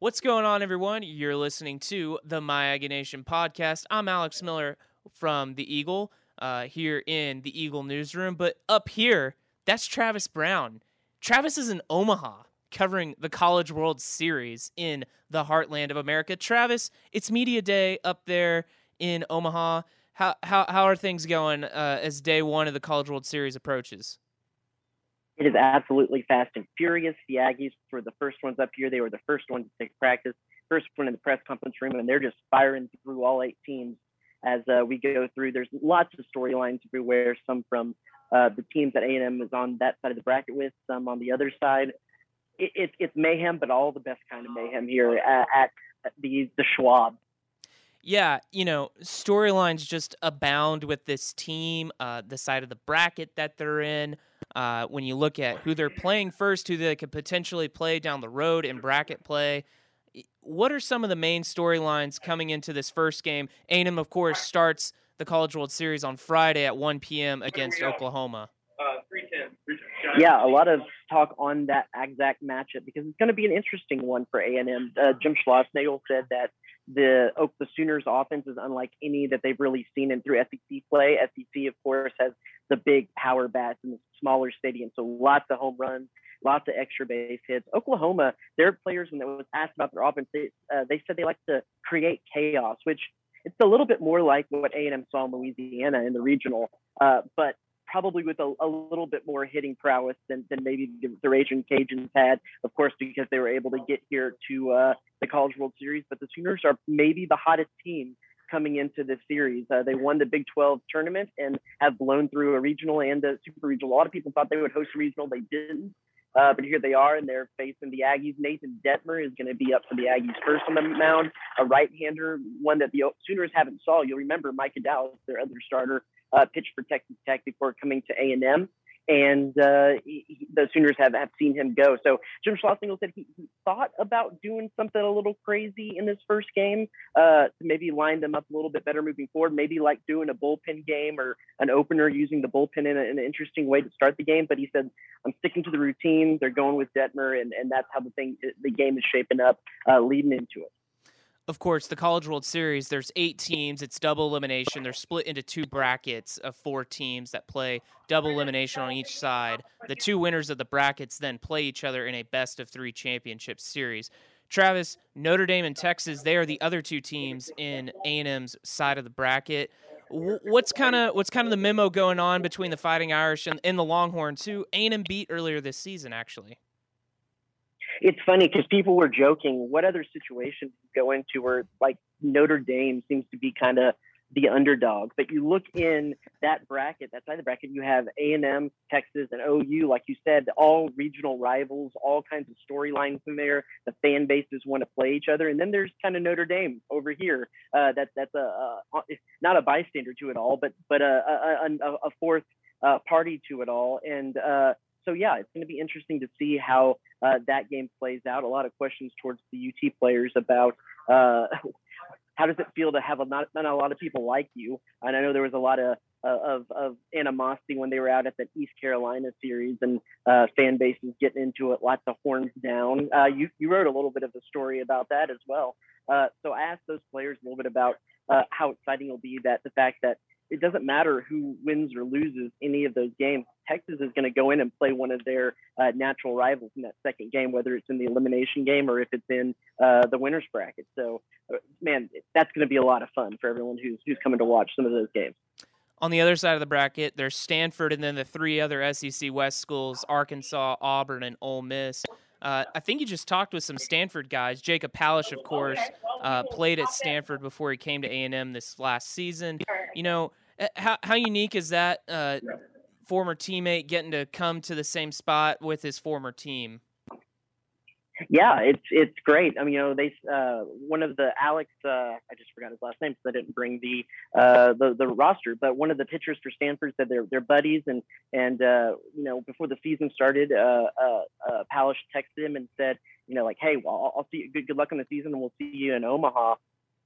What's going on, everyone? You're listening to the My podcast. I'm Alex Miller from the Eagle uh, here in the Eagle newsroom. But up here, that's Travis Brown. Travis is in Omaha covering the College World Series in the heartland of America. Travis, it's media day up there in Omaha. How how how are things going uh, as day one of the College World Series approaches? It is absolutely fast and furious. The Aggies were the first ones up here. They were the first ones to take practice, first one in the press conference room, and they're just firing through all eight teams as uh, we go through. There's lots of storylines everywhere. Some from uh, the teams that A&M is on that side of the bracket with, some on the other side. It, it, it's mayhem, but all the best kind of mayhem here at, at the the Schwab. Yeah, you know, storylines just abound with this team, uh, the side of the bracket that they're in. Uh, when you look at who they're playing first, who they could potentially play down the road in bracket play, what are some of the main storylines coming into this first game? A&M, of course, starts the College World Series on Friday at 1 p.m. against Oklahoma. Uh, yeah, a lot of talk on that exact matchup because it's going to be an interesting one for A&M. Uh, Jim Schlossnagle said that the the Sooners offense is unlike any that they've really seen in through SEC play. SEC, of course, has the big power bats in the smaller stadium, so lots of home runs, lots of extra base hits. Oklahoma, their players, when they was asked about their offense, they, uh, they said they like to create chaos, which it's a little bit more like what A&M saw in Louisiana in the regional, uh, but probably with a, a, little bit more hitting prowess than, than maybe the, the Raging Cajuns had, of course, because they were able to get here to uh, the College World Series. But the Sooners are maybe the hottest team coming into this series. Uh, they won the Big 12 tournament and have blown through a regional and a super regional. A lot of people thought they would host a regional, they didn't. Uh, but here they are, and they're facing the Aggies. Nathan Dettmer is going to be up for the Aggies first on the mound, a right-hander, one that the Sooners haven't saw. You'll remember Micah Dallas, their other starter, uh, pitched for Texas Tech before coming to A&M and uh, he, the Sooners have, have seen him go. So Jim Schlossnagle said he, he, thought about doing something a little crazy in this first game uh, to maybe line them up a little bit better moving forward. Maybe like doing a bullpen game or an opener using the bullpen in, a, in an interesting way to start the game. But he said, "I'm sticking to the routine. They're going with Dettmer, and, and that's how the thing the game is shaping up uh, leading into it." Of course, the College World Series, there's eight teams. It's double elimination. They're split into two brackets of four teams that play double elimination on each side. The two winners of the brackets then play each other in a best of three championship series. Travis, Notre Dame and Texas, they are the other two teams in A&M's side of the bracket. What's kind of what's kind of the memo going on between the Fighting Irish and, and the Longhorns, who A&M beat earlier this season, actually? It's funny because people were joking. What other situations go into where like Notre Dame seems to be kind of the underdog, but you look in that bracket, that side of the bracket, you have A and M, Texas, and OU. Like you said, all regional rivals, all kinds of storylines in there. The fan bases want to play each other, and then there's kind of Notre Dame over here. Uh, that that's a, a not a bystander to it all, but but a a, a fourth uh, party to it all, and. Uh, so yeah, it's going to be interesting to see how uh, that game plays out. A lot of questions towards the UT players about uh, how does it feel to have a not, not a lot of people like you. And I know there was a lot of uh, of, of animosity when they were out at the East Carolina series and uh, fan bases getting into it, lots of horns down. Uh, you you wrote a little bit of a story about that as well. Uh, so I asked those players a little bit about how exciting it'll be that the fact that it doesn't matter who wins or loses any of those games. Texas is going to go in and play one of their uh, natural rivals in that second game, whether it's in the elimination game or if it's in uh, the winners bracket. So, uh, man, that's going to be a lot of fun for everyone who's who's coming to watch some of those games. On the other side of the bracket, there's Stanford and then the three other SEC West schools: Arkansas, Auburn, and Ole Miss. Uh, I think you just talked with some Stanford guys. Jacob Palisch, of course, uh, played at Stanford before he came to A and M this last season. You know, uh, how how unique is that uh, former teammate getting to come to the same spot with his former team? Yeah, it's it's great. I mean, you know, they uh, one of the Alex, uh, I just forgot his last name, because I didn't bring the uh, the the roster. But one of the pitchers for Stanford said they're they're buddies, and and uh, you know, before the season started, uh, uh, uh, Palisch texted him and said, you know, like, hey, well, I'll see you. Good, good luck in the season, and we'll see you in Omaha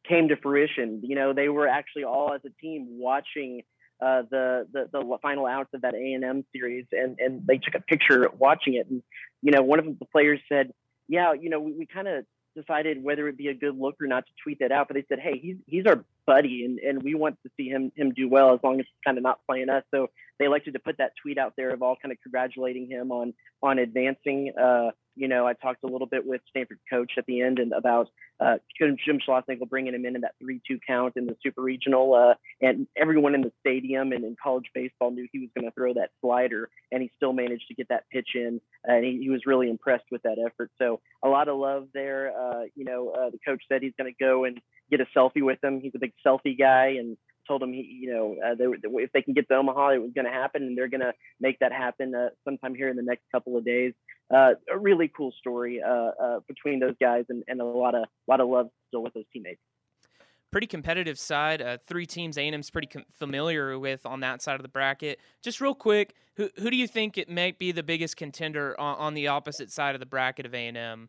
came to fruition. You know, they were actually all as a team watching uh, the, the the final outs of that A and M series, and and they took a picture watching it. And you know, one of the players said, "Yeah, you know, we, we kind of decided whether it'd be a good look or not to tweet that out. But they said, hey, he's he's our buddy, and, and we want to see him him do well as long as he's kind of not playing us. So they elected to put that tweet out there of all kind of congratulating him on on advancing. Uh, you know, I talked a little bit with Stanford coach at the end and about uh, Jim Schlossnagle bringing him in in that three-two count in the super regional, uh, and everyone in the stadium and in college baseball knew he was going to throw that slider, and he still managed to get that pitch in, and he, he was really impressed with that effort. So a lot of love there. Uh, you know, uh, the coach said he's going to go and get a selfie with him. He's a big selfie guy, and told him he, you know, uh, they, if they can get to Omaha, it was going to happen, and they're going to make that happen uh, sometime here in the next couple of days. Uh, a really cool story uh, uh, between those guys, and, and a lot of lot of love still with those teammates. Pretty competitive side. Uh, three teams A&M's pretty com- familiar with on that side of the bracket. Just real quick, who who do you think it might be the biggest contender on, on the opposite side of the bracket of A&M?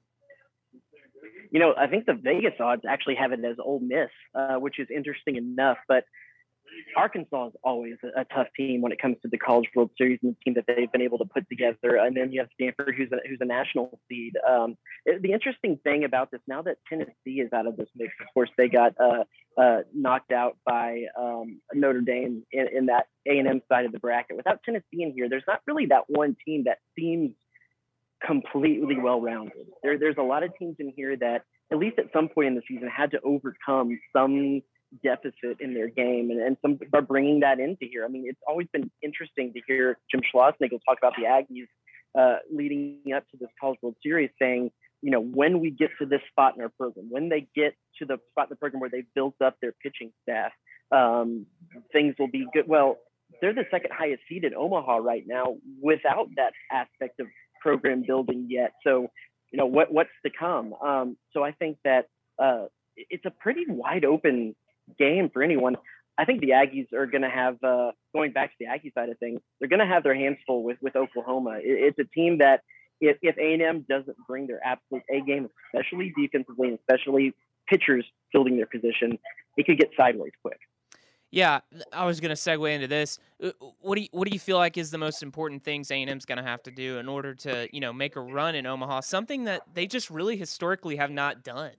you know, I think the Vegas odds actually have it as Ole Miss, uh, which is interesting enough. But Arkansas is always a, a, tough team when it comes to the College World Series and the team that they've been able to put together. And then you have Stanford, who's a, who's a national seed. Um, it, the interesting thing about this, now that Tennessee is out of this mix, of course, they got uh, uh, knocked out by um, Notre Dame in, in that A&M side of the bracket. Without Tennessee in here, there's not really that one team that seems completely well-rounded. There, there's a lot of teams in here that, at least at some point in the season, had to overcome some deficit in their game, and, and some are bringing that into here. I mean, it's always been interesting to hear Jim Schlossnagle talk about the Aggies uh, leading up to this College World Series, saying, you know, when we get to this spot in our program, when they get to the spot in the program where they've built up their pitching staff, um, things will be good. Well, they're the second highest seed in Omaha right now without that aspect of program building yet. So, you know, what what's to come? Um, so I think that uh, it's a pretty wide open game for anyone. I think the Aggies are going to have, uh, going back to the Aggie side of things, they're going to have their hands full with, with Oklahoma. It, it's a team that if, if A&M doesn't bring their absolute A game, especially defensively and especially pitchers fielding their position, it could get sideways quick. Yeah, I was going to segue into this. Uh, what do you, what do you feel like is the most important things A&M's going to have to do in order to you know make a run in Omaha? Something that they just really historically have not done.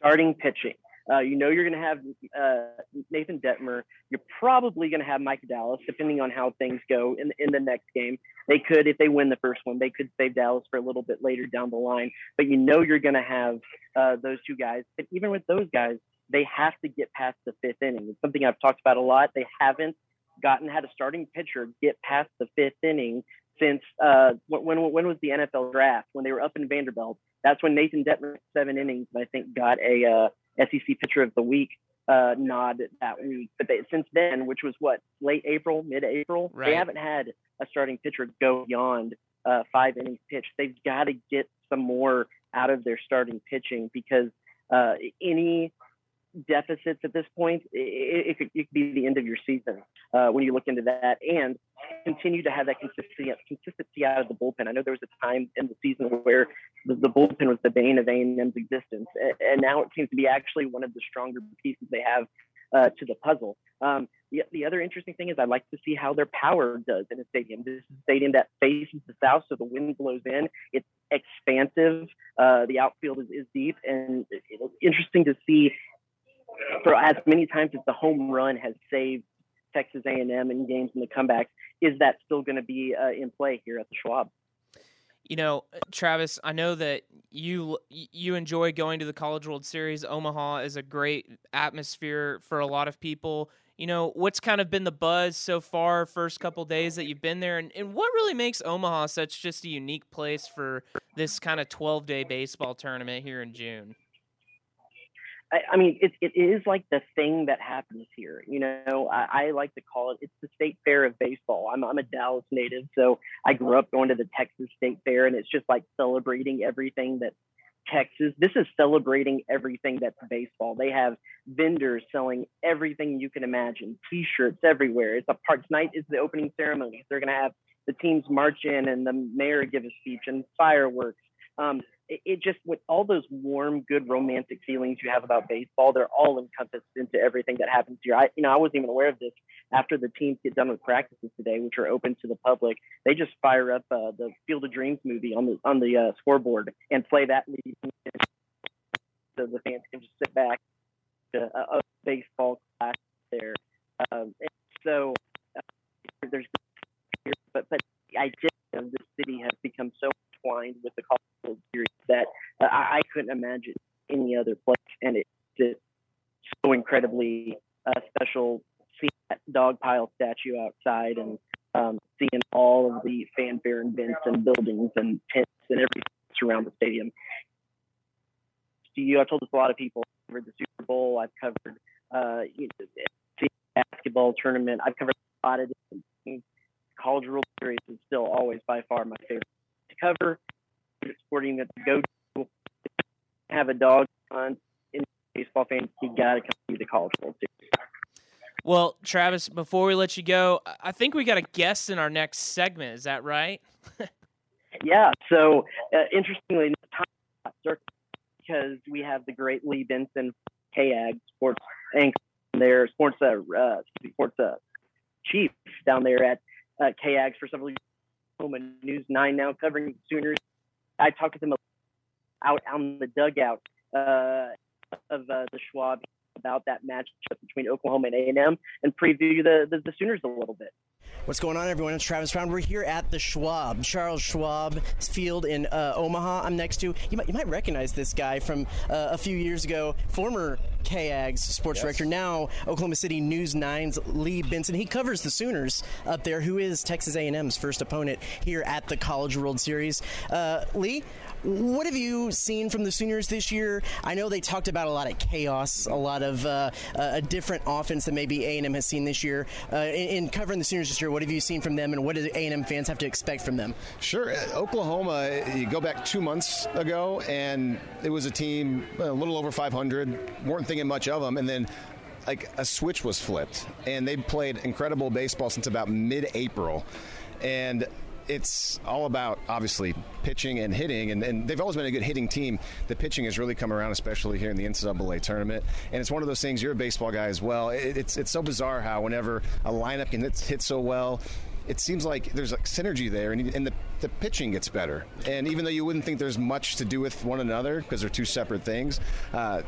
Starting pitching. Uh, you know you're going to have uh, Nathan Dettmer. You're probably going to have Mike Dallas, depending on how things go in in the next game. They could, if they win the first one, they could save Dallas for a little bit later down the line. But you know you're going to have uh, those two guys. But even with those guys, they have to get past the fifth inning. It's something I've talked about a lot. They haven't gotten had a starting pitcher get past the fifth inning since uh, when when was the NFL draft when they were up in Vanderbilt. That's when Nathan Dettmer seven innings I think got a uh, SEC Pitcher of the Week uh, nod that week. But they, since then, which was what late April, mid April, right. they haven't had a starting pitcher go beyond uh, five innings pitched. They've got to get some more out of their starting pitching because uh, any deficits at this point, it, it, could, it could be the end of your season uh, when you look into that and continue to have that consistency, consistency out of the bullpen. I know there was a time in the season where the, the bullpen was the bane of A&M's existence, and now it seems to be actually one of the stronger pieces they have uh, to the puzzle. Um, the, the other interesting thing is I'd like to see how their power does in a stadium. This is a stadium that faces the south, so the wind blows in. It's expansive. Uh, the outfield is, is deep, and it's interesting to see for as many times as the home run has saved Texas A&M in games in the comebacks, is that still going to be uh, in play here at the Schwab? You know, Travis, I know that you you enjoy going to the College World Series. Omaha is a great atmosphere for a lot of people. You know, what's kind of been the buzz so far, first couple days that you've been there, and, and what really makes Omaha such just a unique place for this kind of 12 day baseball tournament here in June? I, I mean, it, it is like the thing that happens here. You know, I, I like to call it, it's the state fair of baseball. I'm, I'm a Dallas native, so I grew up going to the Texas State Fair, and it's just like celebrating everything that Texas. This is celebrating everything that's baseball. They have vendors selling everything you can imagine, T-shirts everywhere. It's a part tonight is the opening ceremony. They're going to have the teams march in and the mayor give a speech and fireworks. Um, it, it just with all those warm, good, romantic feelings you have about baseball, they're all encompassed into everything that happens here. I, you know, I wasn't even aware of this after the teams get done with practices today, which are open to the public. They just fire up uh, the Field of Dreams movie on the on the uh, scoreboard and play that so the fans can just sit back to a, a baseball class there. Um, so uh, there's but but I just of this city has become so entwined with the College World Series that uh, I, couldn't imagine any other place, and it's just so incredibly uh, special seeing that dog pile statue outside and um, seeing all of the fanfare and vents and buildings and tents and everything around the stadium. To you, I've told this a lot of people. I've covered the Super Bowl. I've covered uh, you know, the basketball tournament. I've covered a lot of different. College World Series is still always by far my favorite to cover. Sporting that go to, have a dog on in baseball fans, you got to come to the College World Series. Well, Travis, before we let you go, I think we got a guest in our next segment. Is that right? yeah. So, uh, interestingly, because we have the great Lee Benson, KAGS Sports anchor there, sports uh, uh, sports uh, chief down there at uh, KAGS for several years. Home and News Nine now covering Sooners. I talked to them out on the dugout uh, of uh, the Schwab about that matchup between Oklahoma and A&M and preview the, the, the Sooners a little bit. What's going on, everyone? It's Travis Brown. We're here at the Schwab, Charles Schwab Field in uh, Omaha. I'm next to, you might, you might recognize this guy from uh, a few years ago, former KAGS sports yes. director, now Oklahoma City News 9's Lee Benson. He covers the Sooners up there, who is Texas A&M's first opponent here at the College World Series. Uh, Lee, what have you seen from the Sooners this year? I know they talked about a lot of chaos, a lot of uh, a different offense that maybe A&M has seen this year. Uh, in, in, covering the Sooners this year, what have you seen from them, and what do A&M fans have to expect from them? Sure, uh, Oklahoma. You go back two months ago, and it was a team a little over 500. weren't thinking much of them, and then like a switch was flipped, and they played incredible baseball since about mid-April, and it's all about obviously pitching and hitting, and, and, they've always been a good hitting team. The pitching has really come around, especially here in the NCAA tournament. And it's one of those things. You're a baseball guy as well. It, it's it's so bizarre how whenever a lineup can hit, hit so well, it seems like there's like synergy there, and, and the, the pitching gets better. And even though you wouldn't think there's much to do with one another because they're two separate things, uh,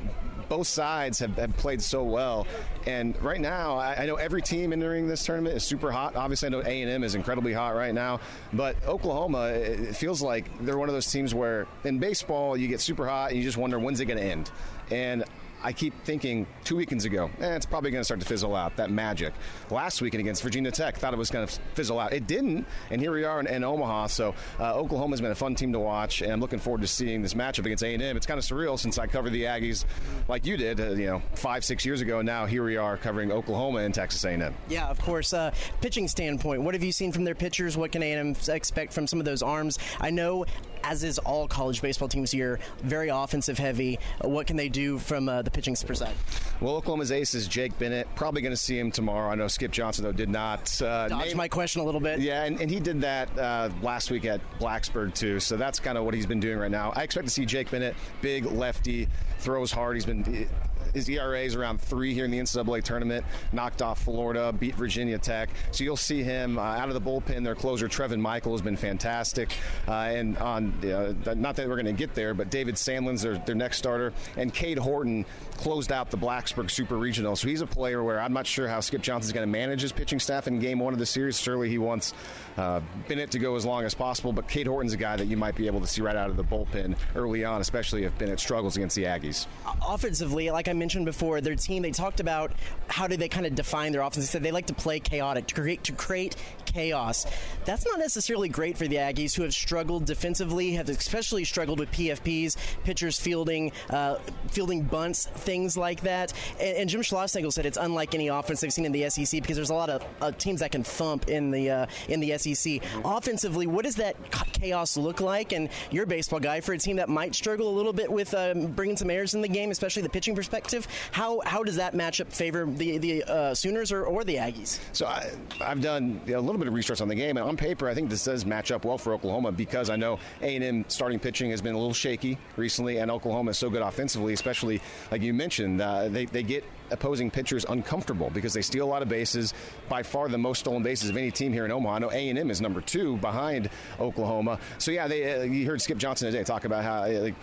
both sides have, have, played so well. And right now, I, I, know every team entering this tournament is super hot. Obviously, I know A and M is incredibly hot right now, but Oklahoma, it feels like they're one of those teams where in baseball you get super hot and you just wonder when's it going to end. And I keep thinking two weekends ago, eh, it's probably going to start to fizzle out, that magic. Last weekend against Virginia Tech, thought it was going to fizzle out. It didn't, and here we are in, in Omaha. So uh, Oklahoma's been a fun team to watch, and I'm looking forward to seeing this matchup against A&M. It's kind of surreal since I covered the Aggies like you did, uh, you know, five, six years ago, and now here we are covering Oklahoma and Texas A&M. Yeah, of course. Uh, pitching standpoint, what have you seen from their pitchers? What can A&M expect from some of those arms? I know, as is all college baseball teams here, very offensive heavy. What can they do from uh, the pitching side? Well, Oklahoma's ace is Jake Bennett. Probably going to see him tomorrow. I know Skip Johnson, though, did not. Uh, Dodge name, my question a little bit. Yeah, and, and he did that uh, last week at Blacksburg, too. So that's kind of what he's been doing right now. I expect to see Jake Bennett, big lefty, throws hard. He's been his ERA is around three here in the NCAA tournament. Knocked off Florida, beat Virginia Tech. So you'll see him uh, out of the bullpen. Their closer Trevin Michael has been fantastic. Uh, and on uh, not that we're going to get there, but David Sandlin's their, their next starter, and Cade Horton closed out the Blacksburg Super Regional. So he's a player where I'm not sure how Skip Johnson's going to manage his pitching staff in Game One of the series. Surely he wants uh, Bennett to go as long as possible, but Cade Horton's a guy that you might be able to see right out of the bullpen early on, especially if Bennett struggles against the Aggies. Offensively, like I mentioned before, their team they talked about how do they kind of define their offense. They said they like to play chaotic to create to create chaos. That's not necessarily great for the Aggies, who have struggled defensively, have especially struggled with PFPs, pitchers fielding, uh, fielding bunts, things like that. And, and Jim Schlossnagle said it's unlike any offense they've seen in the SEC because there's a lot of uh, teams that can thump in the uh, in the SEC. Offensively, what does that chaos look like? And you're a baseball guy for a team that might struggle a little bit with um, bringing some errors in the game, especially the pitching perspective. How how does that matchup favor the the uh, Sooners or, or the Aggies? So I, have done a little bit of research on the game, and on paper, I think this does match up well for Oklahoma because I know A A&M starting pitching has been a little shaky recently, and Oklahoma is so good offensively, especially like you mentioned. Uh, they they get opposing pitchers uncomfortable because they steal a lot of bases. By far, the most stolen bases of any team here in Omaha. I know A&M is number two behind Oklahoma. So yeah, they uh, you heard Skip Johnson today talk about how. Uh, like,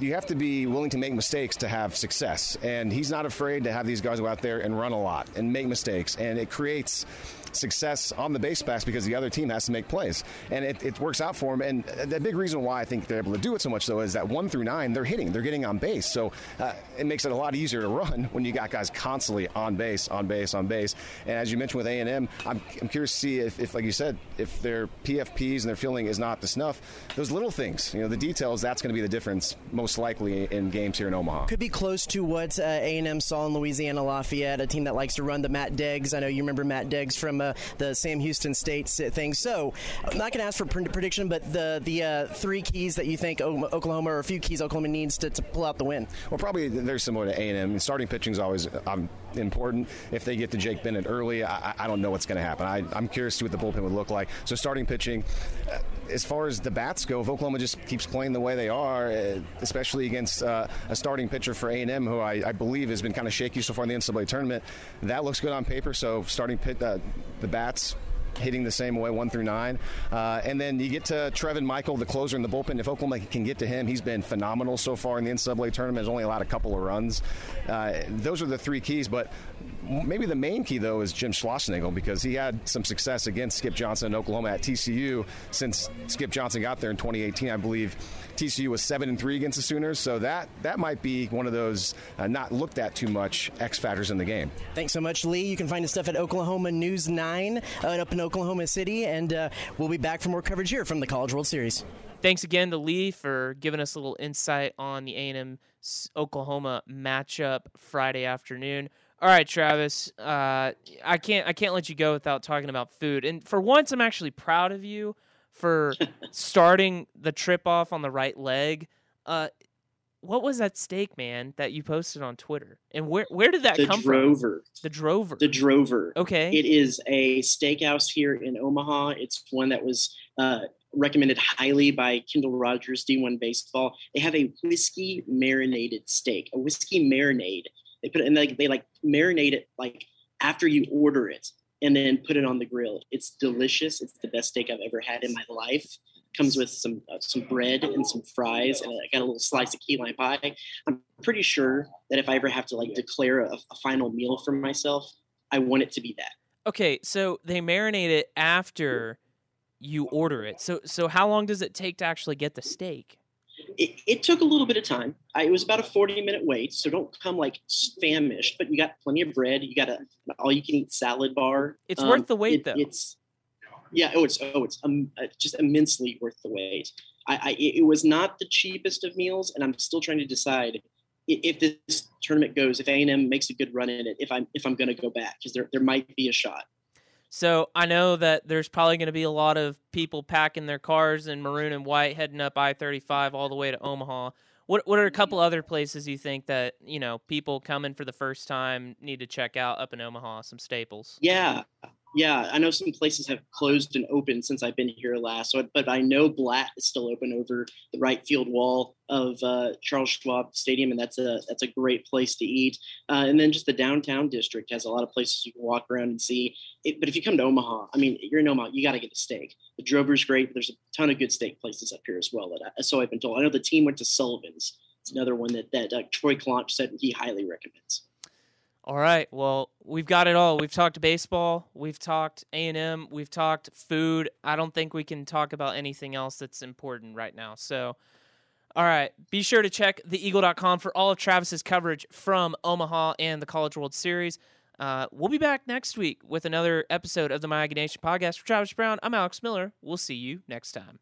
you have to be willing to make mistakes to have success. And he's not afraid to have these guys go out there and run a lot and make mistakes. And it creates success on the base pass because the other team has to make plays. And it, it works out for them. And the big reason why I think they're able to do it so much, though, is that one through nine, they're hitting, they're getting on base. So uh, it makes it a lot easier to run when you got guys constantly on base, on base, on base. And as you mentioned with A&M, I'm, I'm curious to see if, if, like you said, if their PFPs and their fielding is not the snuff, those little things, you know, the details, that's going to be the difference most likely in games here in Omaha. Could be close to what uh, A&M saw in Louisiana Lafayette, a team that likes to run the Matt Deggs. I know you remember Matt Deggs from uh, the Sam Houston State thing. So I'm not going to ask for prediction, but the the uh, three keys that you think Oklahoma or a few keys Oklahoma needs to, to pull out the win. Well, probably very similar to A&M. Starting pitching is always um, important. If they get to Jake Bennett early, I, I don't know what's going to happen. I, am curious to what the bullpen would look like. So starting pitching. Uh, as far as the bats go, if Oklahoma just keeps playing the way they are, uh, especially against uh, a starting pitcher for A&M, who I, I, believe has been kind of shaky so far in the NCAA tournament, that looks good on paper. So starting pit, uh, the bats hitting the same way, one through nine. Uh, and then you get to Trevin Michael, the closer in the bullpen. If Oklahoma can get to him, he's been phenomenal so far in the NCAA tournament. Has only allowed a couple of runs. Uh, those are the three keys. But maybe the main key though is Jim Schlossnagle because he had some success against Skip Johnson in Oklahoma at TCU since Skip Johnson got there in 2018, I believe. TCU was seven and three against the Sooners, so that that might be one of those uh, not looked at too much X factors in the game. Thanks so much, Lee. You can find his stuff at Oklahoma News Nine uh, up in Oklahoma City, and uh, we'll be back for more coverage here from the College World Series. Thanks again to Lee for giving us a little insight on the A&M Oklahoma matchup Friday afternoon. All right, Travis. Uh, I can't I can't let you go without talking about food. And for once, I'm actually proud of you for starting the trip off on the right leg. Uh, what was that steak, man, that you posted on Twitter? And where where did that come from? the come Drover. from? The Drover. The Drover. Okay. It is a steakhouse here in Omaha. It's one that was uh, recommended highly by Kendall Rogers, D1 Baseball. They have a whiskey marinated steak, a whiskey marinade they put it and they, they like marinate it like after you order it and then put it on the grill. It's delicious. It's the best steak I've ever had in my life. Comes with some uh, some bread and some fries, and I got a little slice of key lime pie. I'm pretty sure that if I ever have to like declare a, a final meal for myself, I want it to be that. Okay, so they marinate it after you order it. So so how long does it take to actually get the steak? it, it, took a little bit of time. I, it was about a 40 minute wait, so don't come like famished, but you got plenty of bread. You got a all you can eat salad bar. It's um, worth the wait, it, though. It's yeah. Oh, it's oh, it's um, uh, just immensely worth the wait. I, I, it was not the cheapest of meals, and I'm still trying to decide if this tournament goes, if A&M makes a good run in it, if I'm if I'm going to go back because there there might be a shot. So I know that there's probably going to be a lot of people packing their cars in maroon and white, heading up I-35 all the way to Omaha. What what are a couple other places you think that you know people coming for the first time need to check out up in Omaha? Some staples. Yeah, yeah, I know some places have closed and opened since I've been here last. So, but I know Blatt is still open over the right field wall of uh, Charles Schwab Stadium, and that's a that's a great place to eat. Uh, and then just the downtown district has a lot of places you can walk around and see. It, but if you come to Omaha, I mean, you're in Omaha, you got to get a steak. The Drover's great, but there's a ton of good steak places up here as well. That I, so I've been told. I know the team went to Sullivan's. It's another one that that uh, Troy Claunch said he highly recommends. All right. Well, we've got it all. We've talked baseball. We've talked A and M. We've talked food. I don't think we can talk about anything else that's important right now. So, all right. Be sure to check theeagle.com for all of Travis's coverage from Omaha and the College World Series. Uh, we'll be back next week with another episode of the Aggie Nation podcast. For Travis Brown, I'm Alex Miller. We'll see you next time.